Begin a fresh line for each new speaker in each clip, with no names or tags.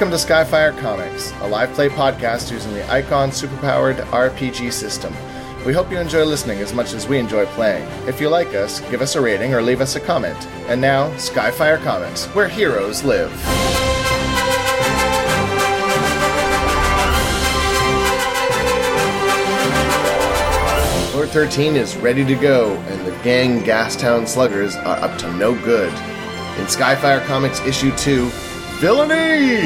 Welcome to SkyFyre Comics, a live play podcast using the Icon superpowered RPG system. We hope you enjoy listening as much as we enjoy playing. If you like us, give us a rating or leave us a comment. And now, SkyFyre Comics, where heroes live. Floor Thirt13n is ready to go, and the gang Gastown Sluggers are up to no good. In Skyfire Comics Issue 2, Villainy!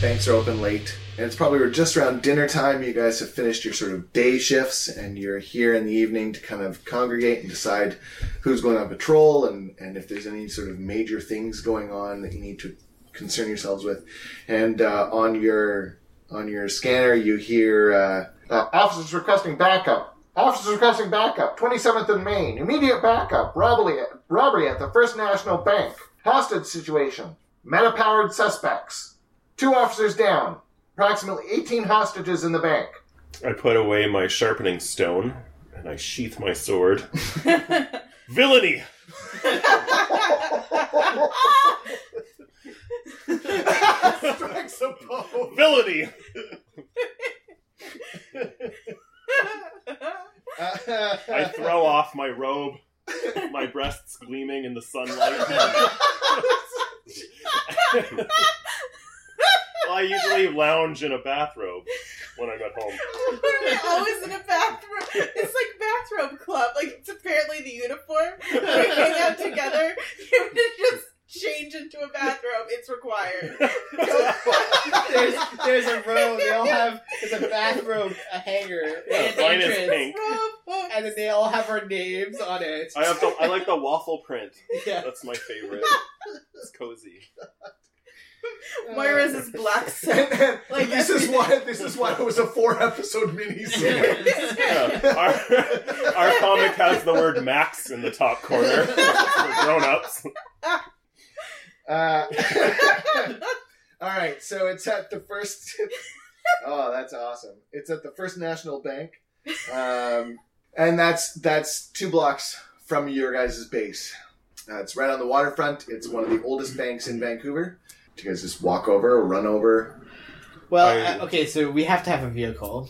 Banks are open late, and it's probably just around dinner time. You guys have finished your sort of day shifts, and you're here in the evening to kind of congregate and decide who's going on patrol, and, and if there's any sort of major things going on that you need to concern yourselves with. And uh, on your on your scanner, you hear uh, uh, officers requesting backup. Officers requesting backup. 27th and Main. Immediate backup. Robbery at, robbery at the First National Bank. Hostage situation. Meta-powered suspects. Two officers down. Approximately 18 hostages in the bank.
I put away my sharpening stone and I sheath my sword. Villainy!
Strikes a pose.
Villainy! I throw off my robe, my breasts gleaming in the sunlight. well, I usually lounge in a bathrobe when I'm at home.
We're always in a bathrobe. It's like bathrobe club. Like it's apparently the uniform. We hang out together. You have just change into a bathrobe. It's required.
there's there's a row. They all have there's a bathrobe, a hanger,
Yeah,
and an
mine is pink.
and then they all have our names on it.
I have the, I like the waffle print.
yeah.
That's my favorite. It's cozy.
Moira's is black silk.
And, and
Like-
this is why this is why it was a four episode miniseries.
Yeah. Our, our comic has the word Max in the top corner for grown ups.
Uh, all right, so it's at the first. oh, that's awesome! It's at the First National Bank, um, and that's that's two blocks from your guys' base. Uh, it's right on the waterfront. It's one of the oldest banks in Vancouver. Do you guys just walk over, or run over?
Well,
I-
uh, okay, so we have to have a vehicle.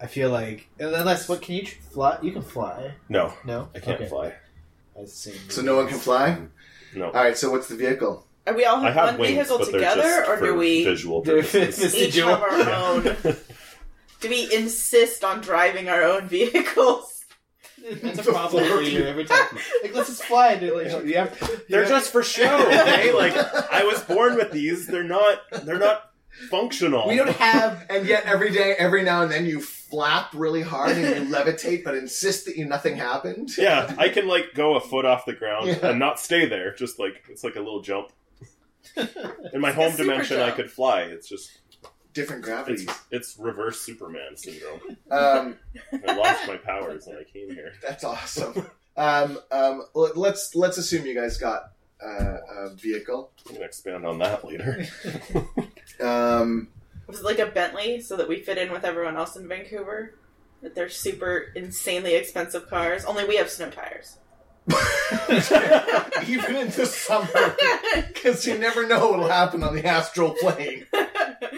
I feel like unless what can you fly? You can fly.
No,
No,
I can't
Okay.
fly.
I assume.
So no one can fly.
No.
All right. So what's the vehicle?
Are we all
I
have,
have
one
wings,
vehicle together, or do we
visual purposes.
each have our own? Do we insist on driving our own vehicles?
That's a problem for you every time. Like, let's just fly. And like, you have, you
They're
have-
just for show, okay? Like I was born with these. They're not. They're not functional.
We don't have.
And yet, every day, every now and then, you flap really hard and you levitate, but insist that you nothing happened.
Yeah, I can like go a foot off the ground
Yeah.
and not stay there. Just like it's like a little jump. In my
It's
home
super
dimension, I could fly. It's just
Different gravity.
it's it's reverse Superman syndrome.
Um,
I lost my powers when I came here.
That's awesome. Um, um, let- let's let's assume you guys got uh, a vehicle.
I'm gonna expand on that later.
Um,
Was it like a Bentley so that we fit in with everyone else in Vancouver? That they're super insanely expensive cars. Only we have snow tires.
even in the summer, because you never know what'll happen on the astral plane.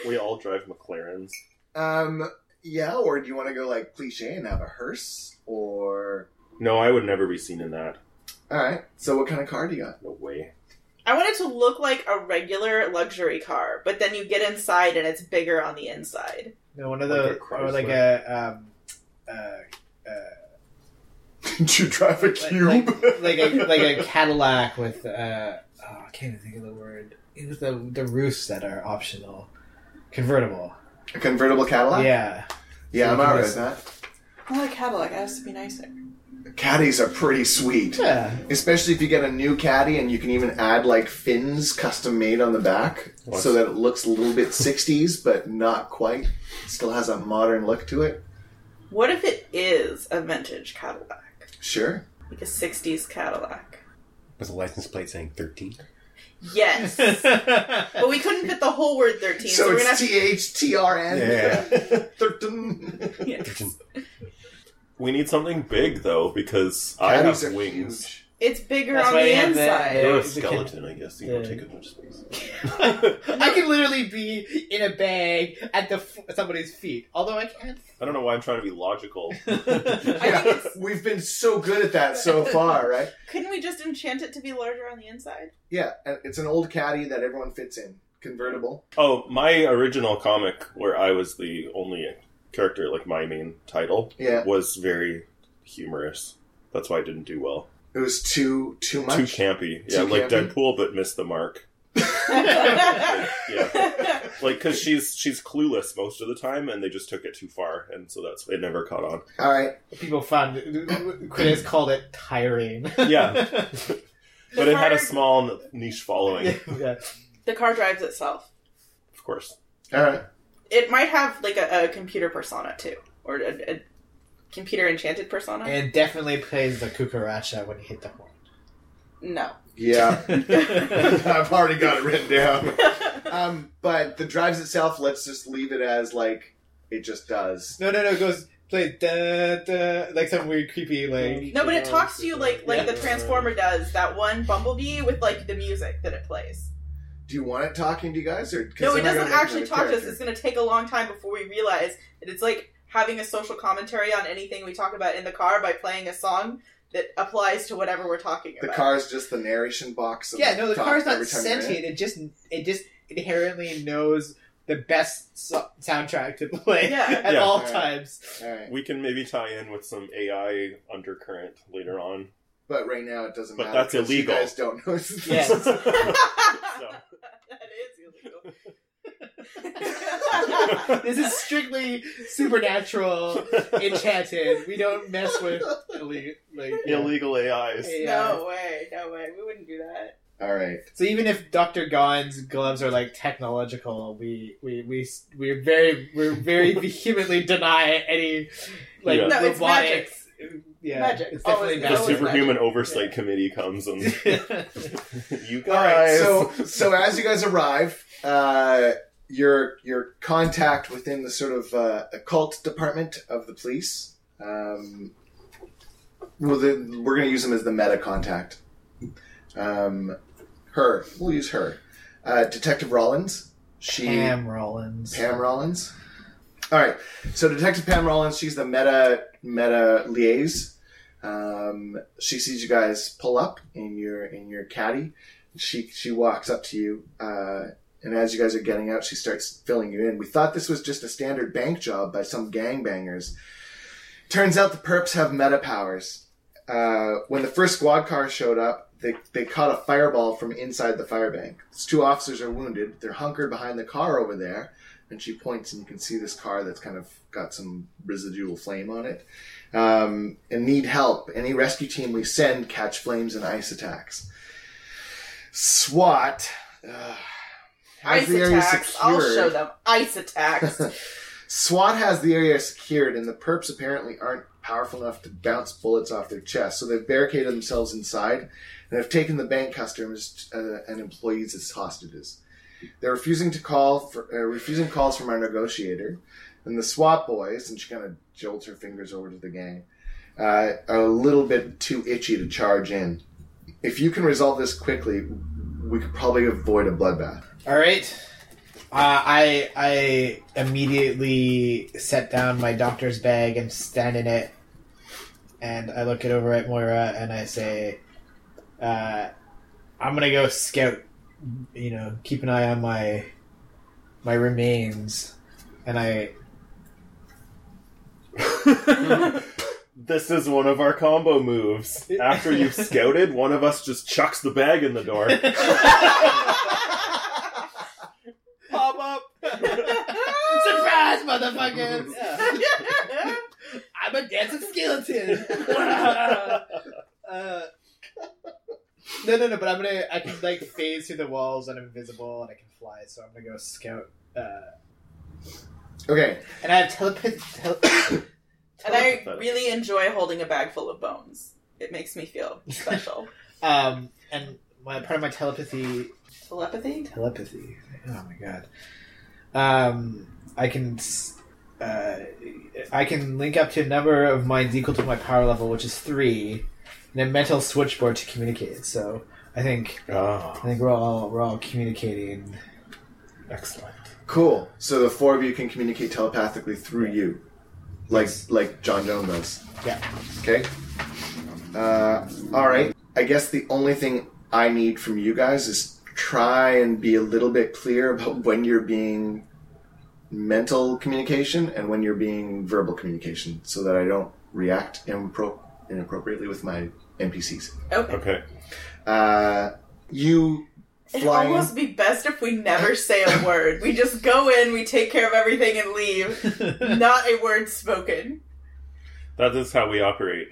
we all drive McLarens.
Um, yeah, or do you want to go like cliche and have a hearse? Or
No, I would never be seen in that.
all right. So, what kind of car do you got?
No way.
I want it to look like a regular luxury car, but then you get inside and it's bigger on the inside.
No, one of
Like
the
a
or like a um, uh, uh,
you drive a cube?
like, like a like a Cadillac with uh, oh, I can't even think of the word. It was the the roofs that are optional, convertible.
a convertible Cadillac.
Yeah,
yeah,
So
I'm
you
alright with that.
I like Cadillac. It has to be nicer.
Caddies are pretty sweet.
yeah.
Especially if you get a new caddy and you can even add like fins custom made on the back
What?
so that it looks a little bit 60s but not quite. Still has a modern look to it.
What if it is a vintage Cadillac?
Sure.
Like a 60s Cadillac.
Was the license plate saying 13?
Yes. but we couldn't fit the whole word 13, so,
So
we're gonna
it's
have
T H T R N.
Yeah.
Thirteen.
to. Yes.
We need something big though because I
Caddies
have
are
wings.
huge.
It's bigger
That's
on
why
the
you have the-
inside.
You're a
the
skeleton, I guess. You don't
the-
take up much space.
I can literally be in a bag at the f- somebody's feet, although I can't.
I don't know why I'm trying to be logical.
I think
Yeah,
it's-
we've been so good at that so far, right?
Couldn't we just enchant it to be larger on the inside?
Yeah, and it's an old caddy that everyone fits in, convertible.
Oh, my original comic where I was the only character, like my main title,
Yeah,
was very humorous. That's why I didn't do well.
it was too too much,
Too
much.
campy. Yeah,
Too
like
campy?
Deadpool, but missed the mark.
yeah.
Like, because she's she's clueless most of the time, and they just took it too far, and so that's why it. Never caught on.
All right,
People found critics called it tiring.
Yeah. But it had a small niche following,
yeah.
The car drives itself.
of course.
all right.
It might have like a, a computer persona too, or a, a computer enchanted persona.
And it definitely plays the cucaracha when you hit the horn.
no.
Yeah, I've already got it written down. Um, but the drives itself, let's just leave it as like it just does.
no, no, no. It goes play da da like some weird creepy like.
no, but it talks to you like like
Yeah.
the Transformer does. That one Bumblebee with like the music that it plays.
Do you want it talking to you guys, or 'cause
No, it doesn't actually
another
talk to us. It's going to take a long time before we realize that it's like having a social commentary on anything we talk about in the car by playing a song that applies to whatever we're talking about.
The
about.
car is just the narration box. Of
Yeah, no, the
talk
car's not
every time you're in it.
sentient. It just it just inherently knows the best so- soundtrack to play
Yeah.
at
Yeah.
all
Alright.
times.
All right,
We can maybe tie in with some AI undercurrent later on.
but right now it doesn't
But
matter.
that's
'cause
illegal.
You guys don't know.
Yes.
So,
that is illegal.
This is strictly supernatural, enchanted. We don't mess with illegal. Like,
illegal AIs.
Yeah.
No way, no way. We wouldn't do that.
All right.
So even if Doctor Gon's gloves are like technological, we we we we're very we're very vehemently deny any like
Yeah.
No, it's
robotics. Yeah,
Magic.
It's
Always
definitely
The
Always
magic.
superhuman
magic.
oversight committee comes and you guys.
All right. So so as you guys arrive, uh, your your contact within the sort of uh, occult department of the police. Um, well, the, we're going to use him as the meta contact. Um, her. We'll use her. Uh, Detective Rollins. She
Pam Rollins.
Pam Rollins. All right. So Detective Pam Rollins, she's the meta meta liaise. Um, she sees you guys pull up in your in your caddy. She she walks up to you, uh, and as you guys are getting out, she starts filling you in. We thought this was just a standard bank job by some gangbangers. Turns out the perps have meta powers. Uh, when the first squad car showed up, they, they caught a fireball from inside the firebank. These two officers are wounded. They're hunkered behind the car over there and she points and you can see this car that's kind of got some residual flame on it um, and need help any rescue team we send catch flames and ice attacks swat uh, has
Ice
the area
attacks. I'll show them. Ice attacks.
SWAT has the area secured, and the perps apparently aren't powerful enough to bounce bullets off their chest, so they've barricaded themselves inside and have taken the bank customers uh, and employees as hostages. They're refusing to call for uh, refusing calls from our negotiator, and the SWAT boys, and she kind of jolts her fingers over to the gang, uh, are a little bit too itchy to charge in. If you can resolve this quickly, we could probably avoid a bloodbath.
All right. Uh, I I immediately set down my doctor's bag and stand in it, and I look it over at Moira and I say, uh, "I'm gonna go scout. You know, keep an eye on my my remains." And I
this is one of our combo moves. After you've scouted, one of us just chucks the bag in the door. Pop up.
Motherfuckers! I'm a dancing skeleton. uh, no, no, no. But I'm gonna. I can like phase through the walls and I'm invisible and I can fly. So I'm gonna go scout. Uh,
Okay,
and I have telepathy. Tele-
and I really enjoy holding a bag full of bones. It makes me feel special.
um, and my part of my telepathy
Telepathy?
telepathy. Oh my god. Um, I can uh, I can link up to a number of minds equal to my power level, which is three, and a mental switchboard to communicate. So I think I
Oh,
think we're all we're all communicating.
excellent.
Cool. So the four of you can communicate telepathically through you, like like John Doe does.
Yeah.
Okay. Uh, all right. I guess the only thing I need from you guys is try and be a little bit clear about when you're being mental communication and when you're being verbal communication, so that I don't react impro- inappropriately with my NPCs.
Okay.
Okay.
Uh, you
It'd
flying.
almost be best if we never say a word. We just go in, we take care of everything, and leave. Not a word spoken.
That is how we operate.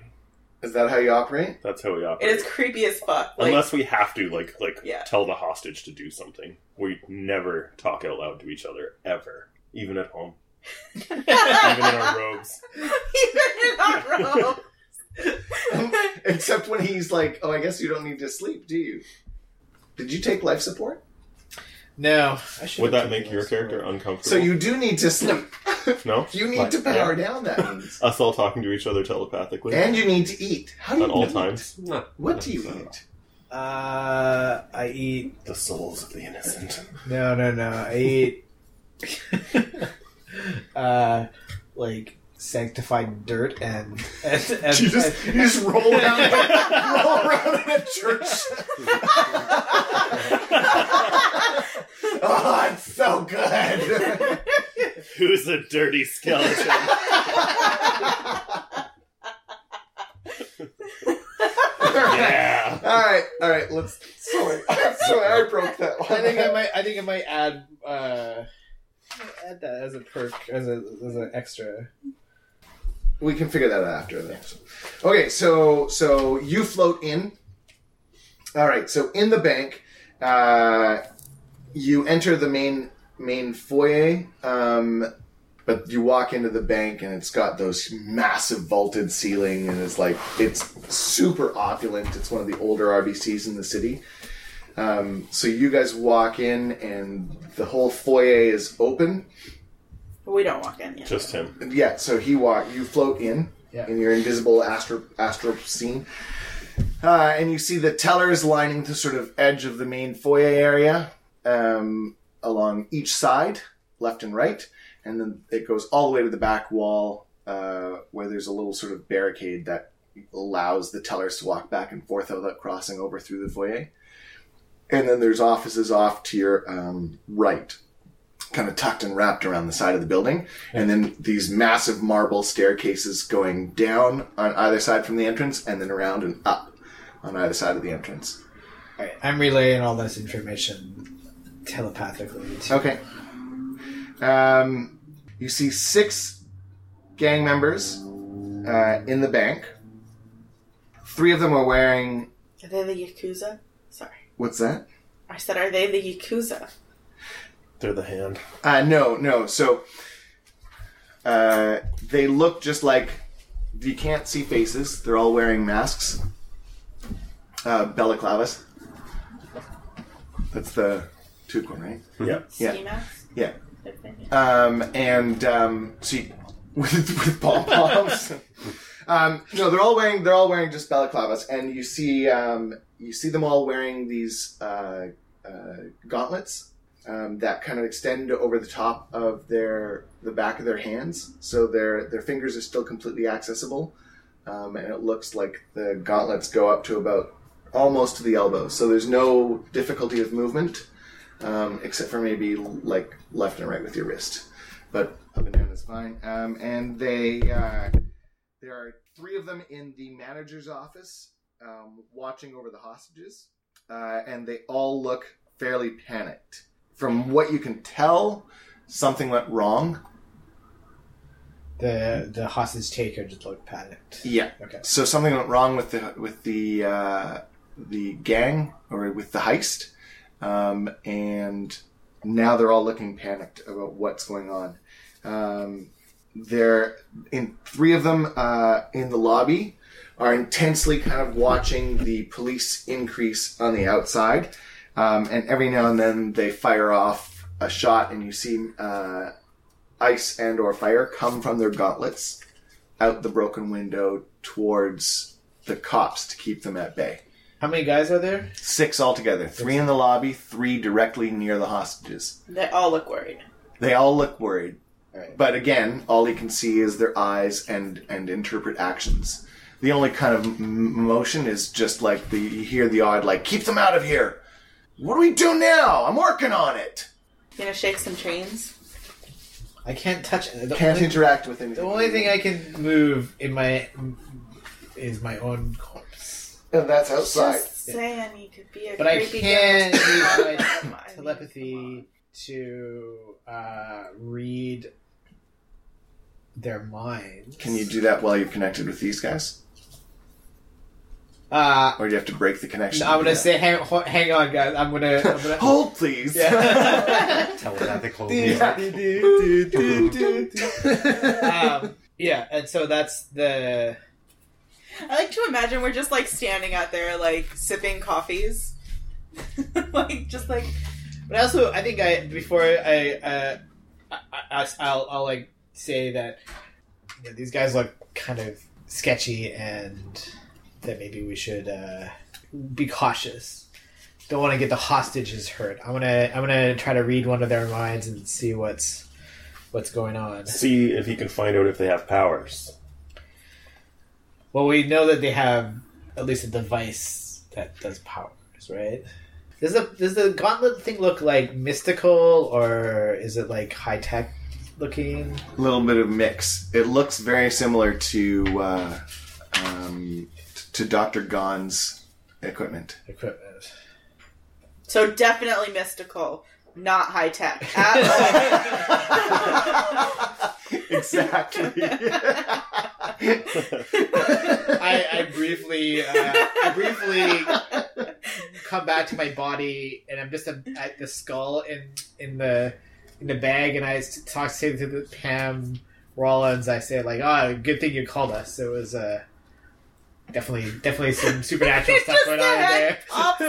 Is that how you operate?
That's how we operate.
It is creepy as fuck. Like,
Unless we have to, like, like
Yeah.
tell the hostage to do something. We never talk out loud to each other ever, even at home, even in our robes.
even in our robe.
Except when he's like, "Oh, I guess you don't need to sleep, do you?" Did you take life support?
No, I.
Would that make your character uncomfortable?
So you do need to sleep.
no?
You need
Like,
to power
yeah.
down. That means,
Us all talking to each other telepathically
and you need to eat. How do you
at all
eat?
times.
What do you eat?
Uh, I eat.
The souls of the innocent.
No, no, no. I eat. uh, like sanctified dirt and and, and,
You just, you just roll around, roll around in a church. oh, it's so good.
Who's a dirty skeleton? yeah.
all right, all right. Let's. Sorry, sorry, I broke that one.
I think I might. I think I might add. Uh, add that as a perk, as a as an extra.
We can figure that out after the. Okay, so so you float in. All right, so in the bank, uh, you enter the main main foyer, um, but you walk into the bank and it's got those massive vaulted ceiling and it's like it's super opulent. It's one of the older RBCs in the city. Um, so you guys walk in and the whole foyer is open.
we don't walk in yet.
Just him.
Yeah, so he walk. You float in
Yeah.
in your invisible astro astro scene, uh, and you see the tellers lining the sort of edge of the main foyer area um, along each side, left and right, and then it goes all the way to the back wall uh, where there's a little sort of barricade that allows the tellers to walk back and forth without crossing over through the foyer. And then there's offices off to your um, right, kind of tucked and wrapped around the side of the building and then these massive marble staircases going down on either side from the entrance and then around and up on either side of the entrance
Alright, I'm relaying all this information telepathically. To,
okay um, you see six gang members uh, in the bank three of them are wearing
Are they the Yakuza? Sorry.
What's that
I said, are they the Yakuza?
They're the hand.
uh, no no so uh, they look just like you can't see faces they're all wearing masks uh, balaclavas that's the Tukun, right
Yeah.
Yeah.
Ski masks?
Yeah. Um, and um, see with with pom poms. um, no, they're all wearing they're all wearing just balaclavas, and you see um, you see them all wearing these uh, uh, gauntlets um, that kind of extend over the top of their the back of their hands, so their their fingers are still completely accessible, um, and it looks like the gauntlets go up to about almost to the elbow. So there's no difficulty of movement um, except for maybe like left and right with your wrist. But up and down is fine. Um, and they, uh, there are three of them in the manager's office, um, watching over the hostages, uh, and they all look fairly panicked. From what you can tell, something went wrong.
the the hostage taker just looked panicked.
Yeah.
Okay.
So something went wrong with the with the uh, the gang or with the heist, um, and now they're all looking panicked about what's going on. Um, they're in three of them uh, in the lobby are intensely kind of watching the police increase on the outside. Um, and every now and then they fire off a shot, and you see uh, ice and or fire come from their gauntlets out the broken window towards the cops to keep them at bay.
How many guys are there?
Six altogether. Three in the lobby, three directly near the hostages.
They all look worried.
They all look worried.
Alright.
But again, all he can see is their eyes and and interpret actions. The only kind of m- motion is just like the you hear the odd like keep them out of here. What do we do now? I'm working on it.
You gonna shake some chains?
I can't touch it. The
Can't
only,
interact with anything.
the only thing I can move in my is my own corpse.
and that's outside.
Just saying, you could be a
But I
creepy
can
ghost.
use my
I mean,
telepathy to uh, read their minds.
Can you do that while you're connected with these guys,
Uh,
or do you have to break the connection?
I'm gonna
do
say, hang, ho- hang on, guys. I'm gonna. I'm gonna
hold, please.
Yeah.
Telepathical
Yeah.
um, yeah, and so that's the.
I like to imagine we're just like standing out there, like sipping coffees, like just like
But also, I think I before I, uh, I, I I'll, I'll like say that you know, these guys look kind of sketchy, and that maybe we should uh, be cautious. Don't want to get the hostages hurt. I'm gonna I'm gonna try to read one of their minds and see what's what's going on.
See if you can find out if they have powers.
Well, we know that they have at least a device that does powers, right? Does the does the gauntlet thing look like mystical or is it like high tech looking?
A little bit of mix. It looks very similar to uh, um, to Doctor Gon's equipment.
equipment?
so definitely mystical, not high tech
exactly.
I, I briefly uh, I briefly come back to my body and I'm just a, at the skull in in the in the bag and I talk say to the Pam Rollins I say like oh good thing you called us it was uh definitely definitely some supernatural stuff going on there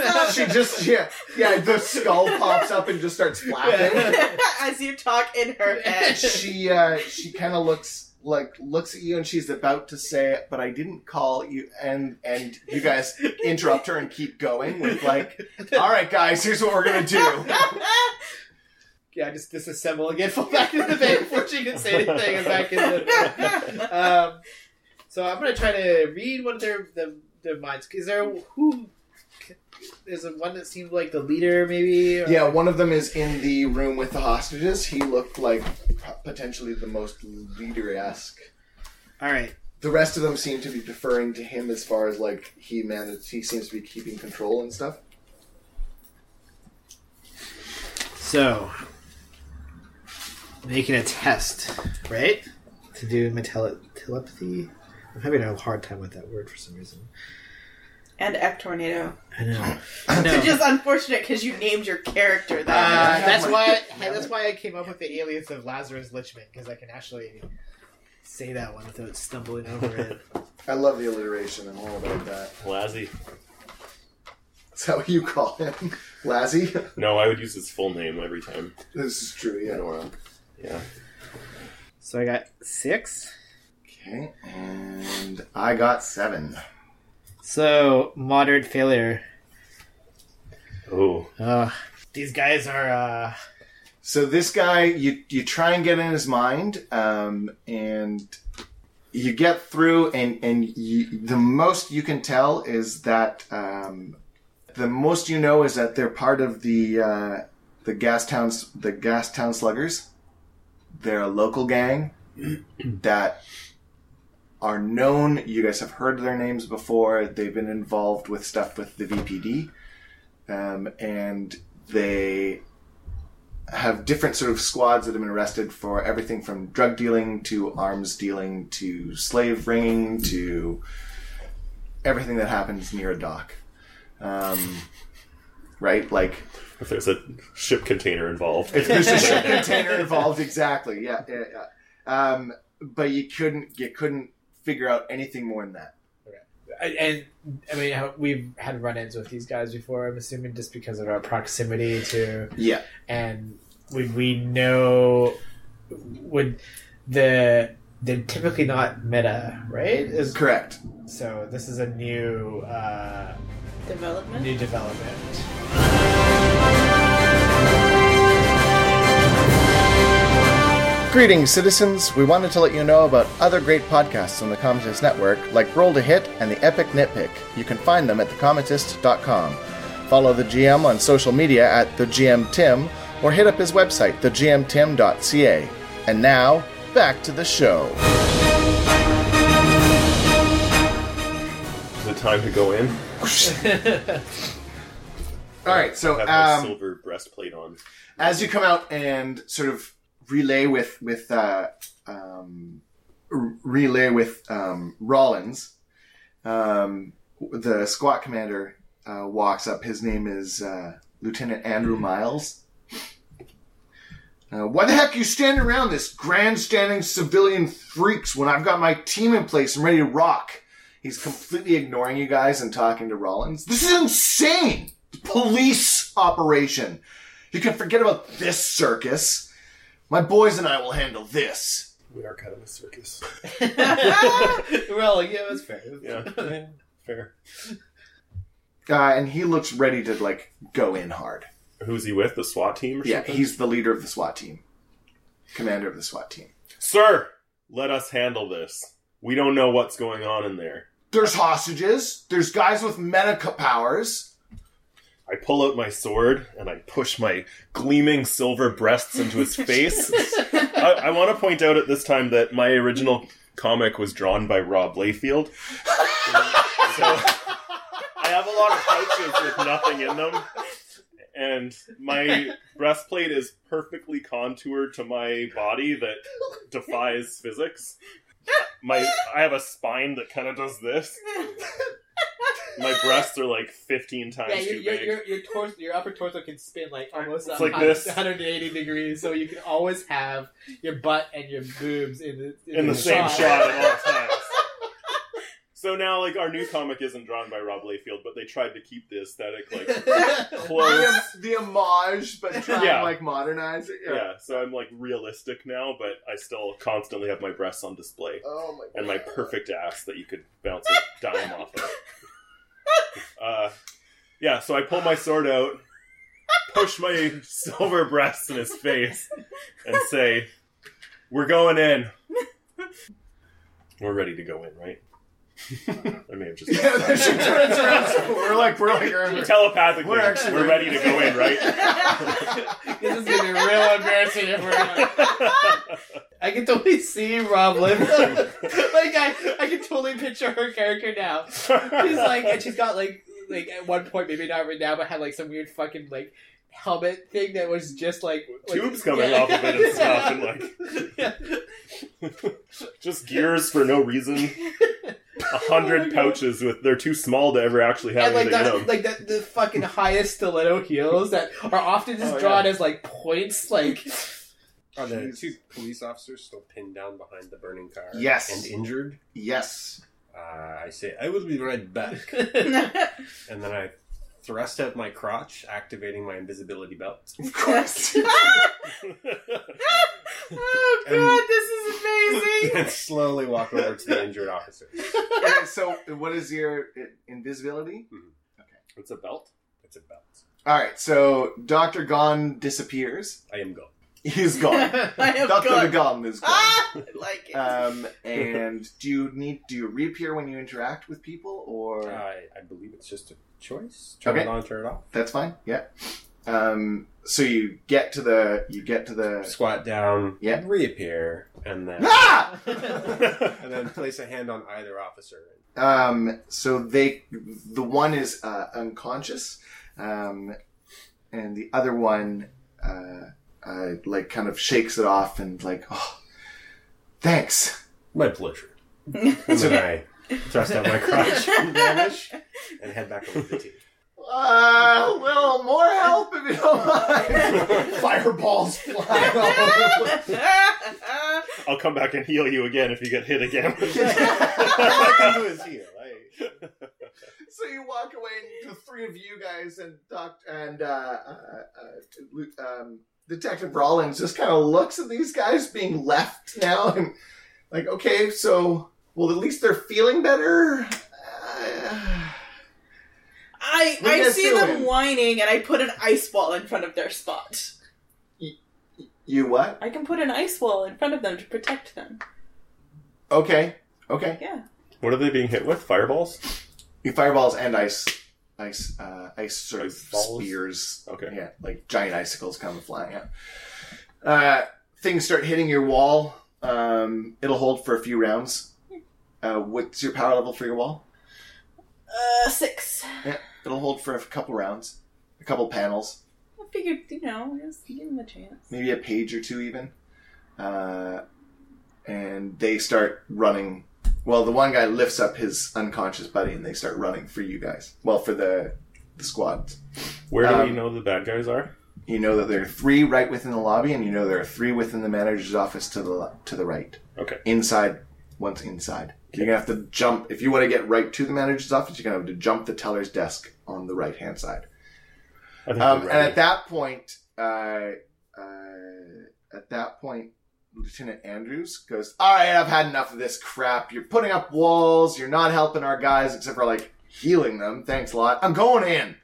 she just yeah yeah the skull pops up and just starts flapping.
as you talk in her head.
she uh, she kind of looks like looks at you and she's about to say it, but I didn't call you and and you guys interrupt her and keep going with like, all right guys, here's what we're gonna do.
yeah just disassemble again fall back in the bag before she can say anything and back in the um, so I'm gonna try to read one of their the, their minds. Is there who? Is there one that seemed like the leader, maybe? or-
Yeah, one of them is in the room with the hostages. He looked like potentially the most leader esque.
All right.
The rest of them seem to be deferring to him as far as like he managed. He seems to be keeping control and stuff.
So making a test, right? To do my tele- telepathy. I'm having a hard time with that word for some reason.
and Ectornado.
I know. I know.
Which is unfortunate because you named your character
Uh,
that.
that's
my-
why. That's why I came up with the alias of Lazarus Lichman because I can actually say that one without stumbling over it.
I love the alliteration. I'm all about that.
Lazzy.
Is that what you call him, Lazzy?
No, I would use his full name every time.
this is true. Yeah.
Nora. Yeah.
So I got six.
Okay, and I got seven.
So moderate failure.
Oh.
Uh, these guys are. uh
So this guy, you you try and get in his mind, um, and you get through, and and you, the most you can tell is that um, the most you know is that they're part of the uh, the Gastowns, the Gastown Sluggers. They're a local gang that are known. You guys have heard their names before. They've been involved with stuff with the VPD, um, and they have different sort of squads that have been arrested for everything from drug dealing to arms dealing to slave ringing to everything that happens near a dock. Um, right? Like
If there's a ship container involved.
if there's a ship container involved, exactly. Yeah, yeah, yeah. Um, but you couldn't you couldn't figure out anything more than that.
I- and I mean, we've had run-ins with these guys before. I'm assuming just because of our proximity to,
Yeah.
and we we know would the they're typically not meta, right? Is
Correct.
so this is a new uh,
Development.
new development.
Greetings, citizens. We wanted to let you know about other great podcasts on the Cometist Network, like Roll to Hit and The Epic Nitpick. You can find them at thecometist.com. Follow the GM on social media at thegmtim or hit up his website, thegmtim.ca. And now, back to the show.
Is it time to go in?
All right, so
Have my
um,
silver breastplate on.
as you come out and sort of relay with with uh, um, r- relay with um, Rollins, um, the squad commander uh, walks up. His name is uh, Lieutenant Andrew Miles. Uh, why the heck are you standing around this grandstanding civilian freaks when I've got my team in place and ready to rock? He's completely ignoring you guys and talking to Rollins. This is insane! Police operation. You can forget about this circus. My boys and I will handle this.
We are kind of a circus.
well, yeah, that's fair.
Yeah, fair.
Uh, and he looks ready to like go in hard.
Who's he with? The SWAT team or
Yeah,
something?
he's the leader of the SWAT team, commander of the SWAT team.
Sir, let us handle this. We don't know what's going on in there.
There's hostages. There's guys with medical powers.
I pull out my sword and I push my gleaming silver breasts into his face. I, I want to point out at this time that my original comic was drawn by Rob Liefeld. so I have a lot of pouches with nothing in them. And my breastplate is perfectly contoured to my body that defies physics. My I have a spine that kind of does this. My breasts are like 15 times
Yeah,
too
your, your,
big.
your, your, torso, your upper torso can spin like almost
It's like this.
180 degrees, so you can always have your butt and your boobs in the
in the same shot at all times. So now, like, our new comic isn't drawn by Rob Liefeld, but they tried to keep the aesthetic, like, close.
The, the homage, but trying
Yeah.
to like modernize it.
Yeah, so I'm, like, realistic now, but I still constantly have my breasts on display.
Oh my god.
And my perfect ass that you could bounce a dime off of. Uh, yeah, so I pull my sword out, push my silver breasts in his face, and say, We're going in. We're ready to go in, right? I may have just.
Yeah, then she turns around. So we're like, we're like, we're,
Telepathically,
We're
we're,
actually-
ready to go in, right?
this is gonna be real embarrassing if we're not. I can totally see Rob Liefeld. like I, I can totally picture her character now. She's like, and she's got like, like at one point, maybe not right now, but had like some weird fucking like helmet thing that was just like, like
Tubes coming off of it and stuff, and like
yeah.
just gears for no reason. A hundred oh pouches with they're too small to ever actually have
and like
anything in
that,
them.
like the, the fucking highest stiletto heels that are often just
Oh, yeah.
drawn as like points, like
Are the two police officers still pinned down behind the burning car?
Yes.
And injured?
yes.
Uh, I say, I will be right back. and then I thrust out my crotch, activating my invisibility belt.
Of course.
oh god, this is amazing.
and slowly walk over to the injured officer.
Okay, so, what is your uh, Okay,
it's a belt.
It's a belt.
All right, so Doctor Gon disappears.
I am gone.
He's gone.
I am
Doctor
good.
Gon is gone.
Ah, I like it.
Um, and do you need do you reappear when you interact with people, or
I, I believe it's just a choice. Turn
Okay.
it on, turn it off.
that's fine? Yeah. Um, so you get to the you get to the
Squat down,
Yeah.
reappear, and then
ah.
and then place a hand on either officer.
Um, so they, the one is uh, unconscious, um, and the other one, uh, uh, like kind of shakes it off and like, oh, thanks.
My pleasure. And then I thrust out my crotch and vanish and head back over to the team.
Uh, a little more help if you don't mind. Fireballs fly all over.
I'll come back and heal you again if you get hit again.
All I can do is
walk away, and the three of you guys and Doc and uh, uh, uh, um, Detective Rollins just kind of looks at these guys being left now, and like, okay, so well, at least they're feeling better. Uh,
I
What are you
I
guys
see them whining, and I put an ice wall in front of their spot.
you what?
I can put an ice wall in front of them to protect them.
Okay, okay.
Yeah.
What are they being hit with? Fireballs?
You fireballs and ice, ice, uh, ice sort
Ice
of
balls?
spears.
Okay.
Yeah, like giant icicles come flying out. Uh, things start hitting your wall. Um, it'll hold for a few rounds. Uh, what's your power level for your wall?
Uh, six.
Yeah, it'll hold for a couple rounds, a couple panels,
I figured, you know, just give them a chance.
maybe a page or two even. Uh, and they start running. Well, the one guy lifts up his unconscious buddy, and they start running for you guys. Well, for the the squad.
Where do we
Um,
know the bad guys are?
You know that there are three right within the lobby, and you know there are three within the manager's office to the to the right.
Okay.
Inside, once inside. You're gonna have to jump if you want to get right to the manager's office. You're gonna have to jump the teller's desk on the right hand side. Um, and at that point, uh, uh, at that point, Lieutenant Andrews goes, "All right, I've had enough of this crap. You're putting up walls. You're not helping our guys, except for like healing them. Thanks a lot. I'm going in."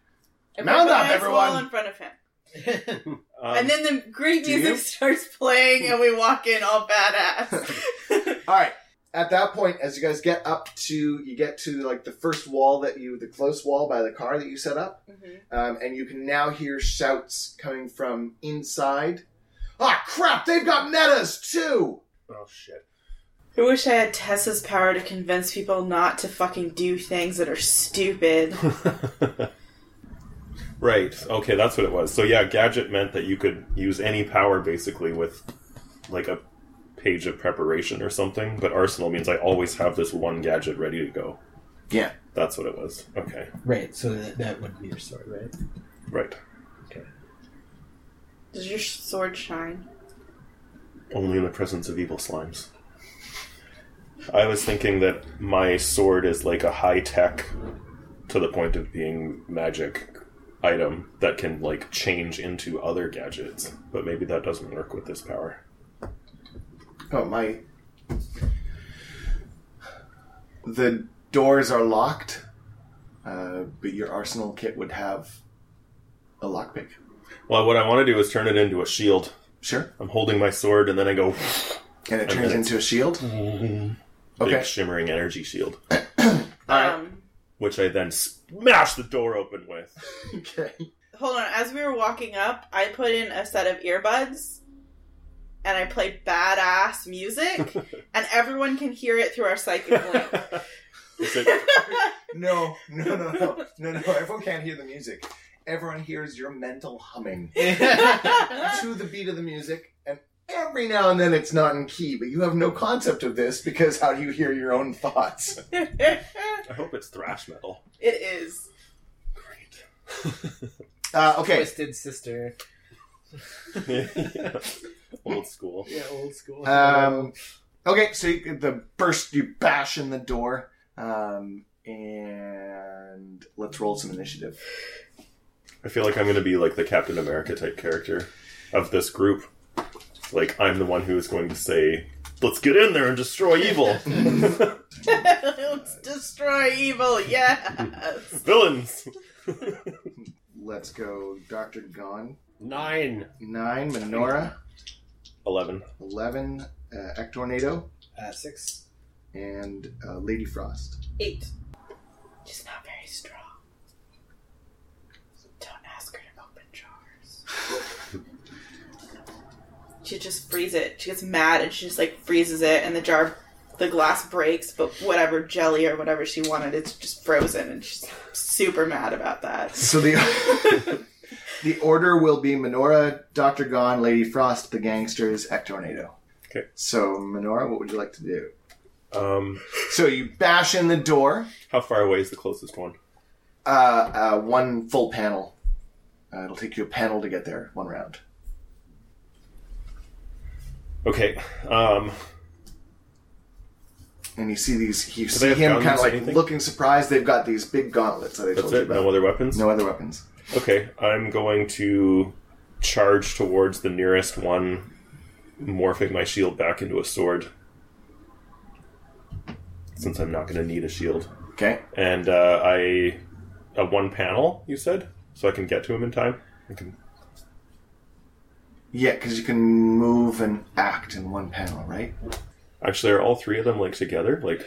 I
Mount up, everyone!
wall in front of him.
Um,
and then the great music
you?
starts playing, and we walk in all badass.
All right. At that point, as you guys get up to, you get to like the first wall that you, the close wall by the car that you set up,
Mhm.
um, and you can now hear shouts coming from inside. Ah, crap! They've got metas too.
oh shit.
I wish I had Tessa's power to convince people not to fucking do things that are stupid.
right. Okay, that's what it was. So yeah, gadget meant that you could use any power basically with like a page of preparation or something. But arsenal means I always have this one gadget ready to go.
Yeah.
That's what it was. Okay.
Right, so that, that would be your sword, right?
Right.
Does your sword shine?
Only in the presence of evil slimes. I was thinking that my sword is like a high tech, to the point of being magic item that can like change into other gadgets. But maybe that doesn't work with this power.
Oh my! The doors are locked, uh, but your arsenal kit would have a lockpick.
Well, what I want to do is turn it into a shield.
Sure.
I'm holding my sword, and then I go
And it turns
then
into a shield.
big
Okay.
shimmering energy shield,
Alright.
Um,
which I then smash the door open with.
Okay.
hold on. As we were walking up, I put in a set of earbuds, and I play badass music, and everyone can hear it through our psychic link.
Is it-
No, no, no, no, no, no. Everyone can't hear the music. Everyone hears your mental humming to the beat of the music, and every now and then it's not in key, but you have no concept of this because how do you hear your own thoughts?
I hope it's thrash metal.
It is.
Great.
Uh, okay.
Twisted Sister.
Old school.
Yeah, old school.
Um, okay, so you, the burst, you bash in the door, um, and let's roll some initiative.
I feel like I'm going to be like the Captain America type character of this group. Like I'm the one who is going to say, "Let's get in there and destroy evil,
Let's destroy evil. Yes.
villains."
Let's go, Doctor Gone.
Nine.
Nine, Menorah.
Eleven.
11, uh, Ectornado,
uh, six.
and uh, Lady Frost.
Eight. She's not very strong. Don't ask her to open jars. She just frees it. She gets mad and she just like freezes it, and the jar, the glass breaks. But whatever jelly or whatever she wanted, it's just frozen, and she's super mad about that.
So the the order will be Menorah, Doctor Gone, Lady Frost, the gangsters, Ectornado.
Okay.
So Menorah, what would you like to do?
Um,
So you bash in the door,
how far away is the closest one?
uh, uh, one full panel. Uh, it'll take you a panel to get there, one round.
Okay. Um,
and you see these. You
they
see
have
him
guns,
kind of like
anything?
looking surprised. They've got these big gauntlets that I
That's
told you
it.
about.
No other weapons.
No other weapons.
Okay, I'm going to charge towards the nearest one, morphing my shield back into a sword. Since I'm not going to need a shield,
Okay.
and uh, I a one panel. You said so I can get to him in time. I can.
Yeah, because you can move and act in one panel, right?
Actually, are all three of them like together, like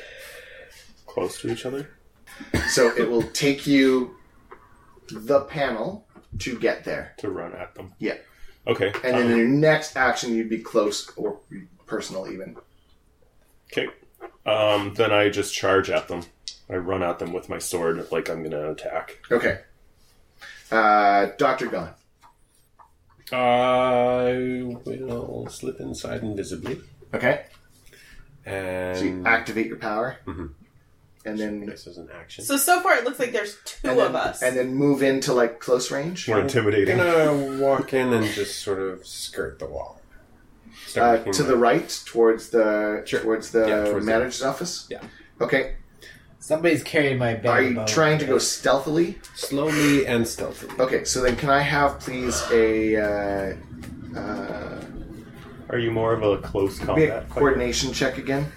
close to each other?
So it will take you the panel to get there.
to run at them.
Yeah.
Okay.
And then
um,
in your next action, you'd be close or personal even.
okay. Um, then I just charge at them. I run at them with my sword like I'm gonna attack.
Okay. Uh, Dr. Gone.
I will slip inside invisibly
Okay.
and
So you activate your power.
Mhm.
And then
this is an action.
So so far, it looks like there's two
and then,
of us.
and then move into like close range.
More intimidating.
gonna walk in and just sort of skirt the wall. Start
Uh,
making
to
my-
the right, towards the
Sure.
towards the
Yeah, towards the-
manager's office.
Yeah.
Okay.
Somebody's carrying my bag.
Are you
bones.
trying to go stealthily?
slowly and stealthily.
Okay. So then, can I have please a uh, uh,
Are you more of a close
be a
combat? fighter?
coordination check again?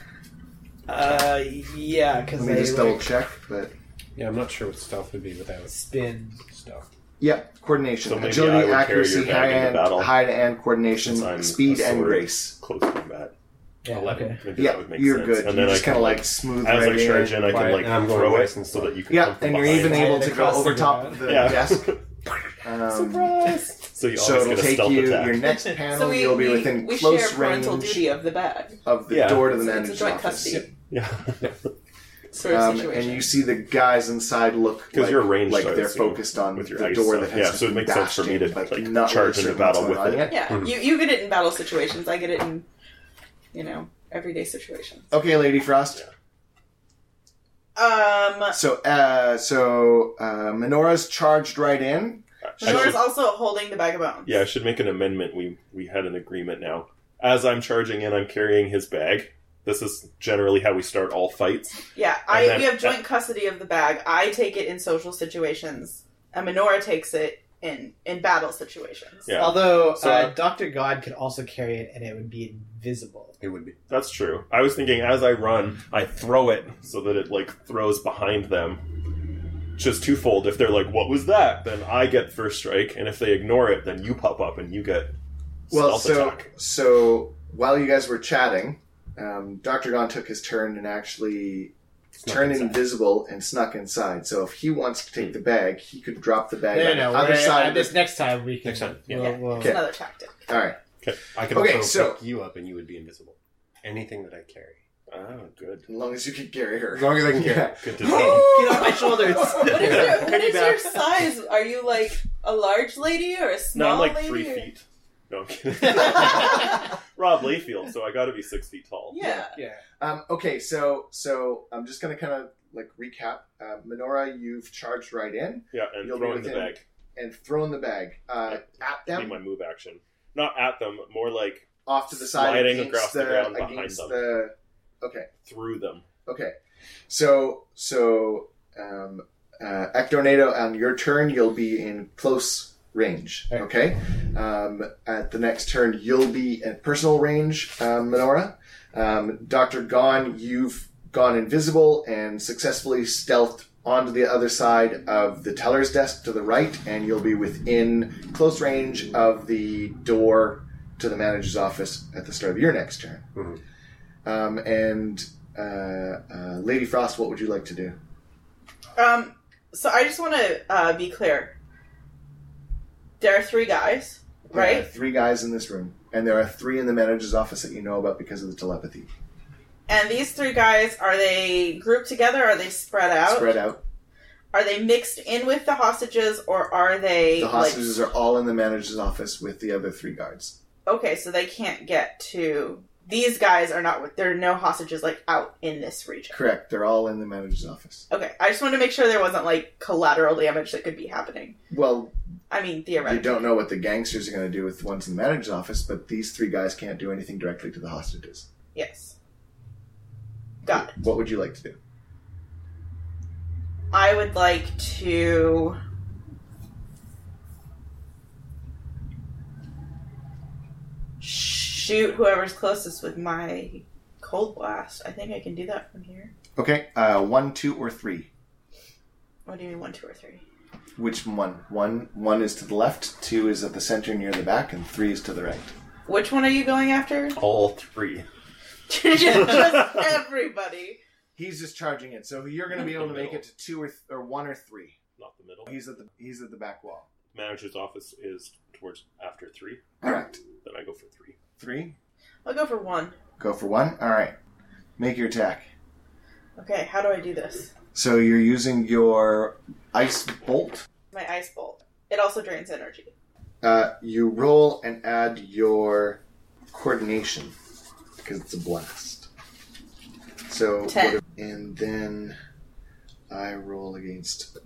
Uh, yeah, because
Let me
they
just double
like,
check. But
Yeah, I'm not sure what stealth would be without
spin.
stealth.
yeah, coordination,
So maybe I
agility,
would carry
accuracy,
your bag
high
into
and
battle.
hide and coordination,
Since I'm
speed and
sword.
grace.
Close combat.
Yeah,
Eleven.
okay.
Maybe
Yeah,
that would make
you're
sense.
good.
And
you
then I
just kind of
like,
like smooth
as
right
I charge in, I can like
and I'm
throw it
and
so that you can.
Yeah, and you're even able to go over top of the
Yeah.
desk. Um,
So you
so
always
it'll
get a
take you
attack.
your next panel.
so we,
you'll be
we,
within
we
close
share
range
duty of the bag.
of the
Yeah.
door to the
So it's a
manager's
joint
office.
custody
yeah.
sort of
Um,
situation.
and you see the guys inside look
'Cause
like,
you're ranged,
like they're focused on
with your
the door
stuff.
that has
Yeah, so it makes sense for me to,
in, but
like,
not
charge into battle with it.
yet.
yeah,
Mhm.
you you get it in battle situations. I get it in, you know, everyday situations.
Okay, Lady Frost.
Um,
So, uh, so uh, Menora's charged right in.
I
Menora's
should-
also holding the bag of bones.
Yeah, I should make an amendment. We we had an agreement now. As I'm charging in, I'm carrying his bag. This is generally how we start all fights.
Yeah, I
then-
we have joint custody of the bag. I take it in social situations, and Menora takes it in in battle situations.
Yeah.
Although
So,
uh, Doctor God could also carry it, and it would be invisible.
It would be.
That's true. I was thinking as I run, I throw it so that it like throws behind them. Just twofold. If they're like, "What was that?" then I get first strike, and if they ignore it, then you pop up and you get
Well,
stealth
so
attack.
so while you guys were chatting, um, Doctor Gon took his turn and actually
Snuck
turned
inside.
invisible and snuck inside. So if he wants to take the bag, he could drop the bag
No,
on
no,
the
no.
other side
uh,
of
this
this.
next time we can.
Next time, yeah.
we'll-
Yeah,
we'll-
it's another tactic.
All right.
I can
Okay,
also
so-
pick you up and you would be invisible. Anything that I carry.
Ah, good.
As long as you can carry her.
As long as I can carry.
Yeah.
Good to know.
Get off my shoulders.
What is your, what is your size? Are you like a large lady or a
No,
small
I'm like
lady?
three
or-
feet. No, I'm kidding. Rob Liefeld, so I got to be six feet tall.
Yeah.
yeah.
Um, okay, so so I'm just gonna kind of like recap. Uh, Menora, you've charged right in
Yeah, and
You'll be
throw in the bag.
and thrown the bag uh, at
Be
them
my move action. Not at them, more like
off to the side
sliding
against
across the
the,
ground behind
against
them.
the. Okay,
through them.
okay. So so um, uh, Ectornado, on your turn, you'll be in close range.
Okay.
Okay. Um, at the next turn, you'll be at personal range, um, Menora. Um, Doctor Gon, you've gone invisible and successfully stealthed onto the other side of the teller's desk to the right, and you'll be within close range of the door to the manager's office at the start of your next turn.
Mhm.
Um, and uh, uh, Lady Frost, what would you like to do?
Um. So I just want to uh, be clear. There are three guys,
There are
right?
three guys in this room, and there are three in the manager's office that you know about because of the telepathy.
And these three guys are they grouped together? Are they spread out?
Spread out.
Are they mixed in with the hostages, or are they
The
like-
hostages are all in the manager's office with the other three guards.
okay? So they can't get to these guys. Are not. There are no hostages like out in this region.
Correct. They're all in the manager's office.
Okay, I just wanted to make sure there wasn't like collateral damage that could be happening.
Well,
I mean, theoretically.
you don't know what the gangsters are going to do with the ones in the manager's office, but these three guys can't do anything directly to the hostages.
Yes. Got it.
What would you like to do?
I would like to. Shoot whoever's closest with my cold blast. I think I can do that from here.
Okay, uh, one, two, or three.
What do you mean, one, two, or three?
Which one? One one is to the left, two is at the center near the back, and three is to the right.
Which one are you going after?
All three.
Just everybody.
He's just charging it, so you're going to be able to make it to two or th- or one or three.
Not the middle.
He's at the he's at the back wall.
Manager's office is towards after three.
Correct.
Then I go for three.
Three.
I'll go for one.
Go for one. All right. Make your attack.
Okay, how do I do this?
So you're using your ice bolt.
My ice bolt. It also drains energy.
Uh, you roll and add your coordination because it's a blast. So
Ten.
what- and then I roll against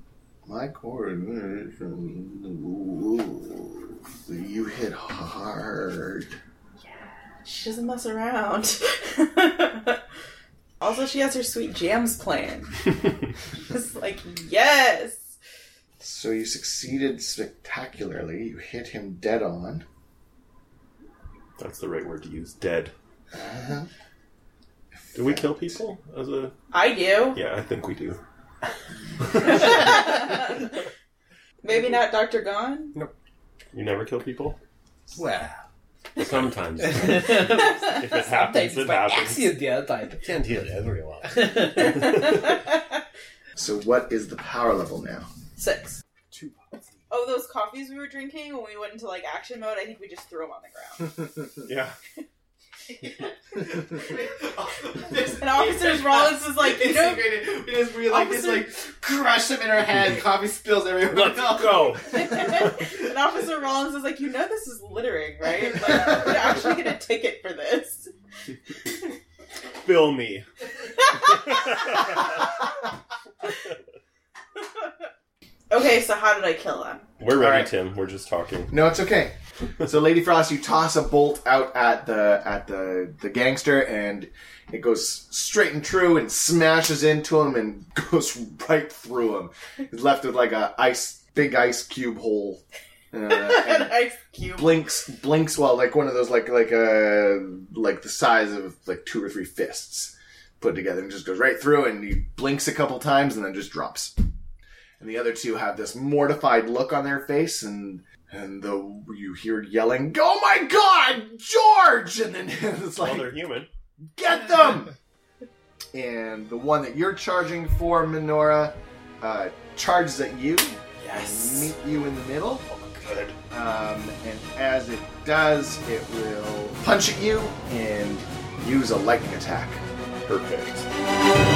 my coordination. Ooh, you hit hard. Yeah.
She doesn't mess around. also, she has her sweet jams plan. It's like, yes!
So you succeeded spectacularly. You hit him dead on.
That's the right word to use. Dead.
Uh-huh.
Do we kill people as a?
I do.
Yeah, I think we do.
Maybe not Dr. Gone? Nope.
You never kill people.
Well, sometimes.
If it happens, it happens.
accident the other time.
Can't hear everyone.
So what is the power level now?
Six.
Two pots.
Oh, those coffees we were drinking when we went into like action mode, I think we just threw them on the ground.
Yeah.
And Officer Rollins is like, you know,
We just we like just like crush them in our head. Coffee spills everywhere.
Let's go.
and Officer Rollins is like, you know, this is littering, right? Like, you're actually get a ticket for this.
Bill me.
Okay, so how did I kill them?
We're ready,
Alright.
Tim. We're just talking.
No, it's okay. so Lady Frost, you toss a bolt out at the at the the gangster, and it goes straight and true and smashes into him and goes right through him. He's left with like a ice big ice cube hole. Uh,
An ice cube.
blinks blinks well like one of those like like uh like the size of like two or three fists put together and just goes right through and he blinks a couple times and then just drops and the other two have this mortified look on their face and and the you hear yelling oh my god george and then it's
Well,
like
they're human.
get them and the one that you're charging for Menora uh charges at you
Yes.
meet you in the middle Oh
Good.
um, and as it does, it will punch at you and use a lightning attack.
Perfect.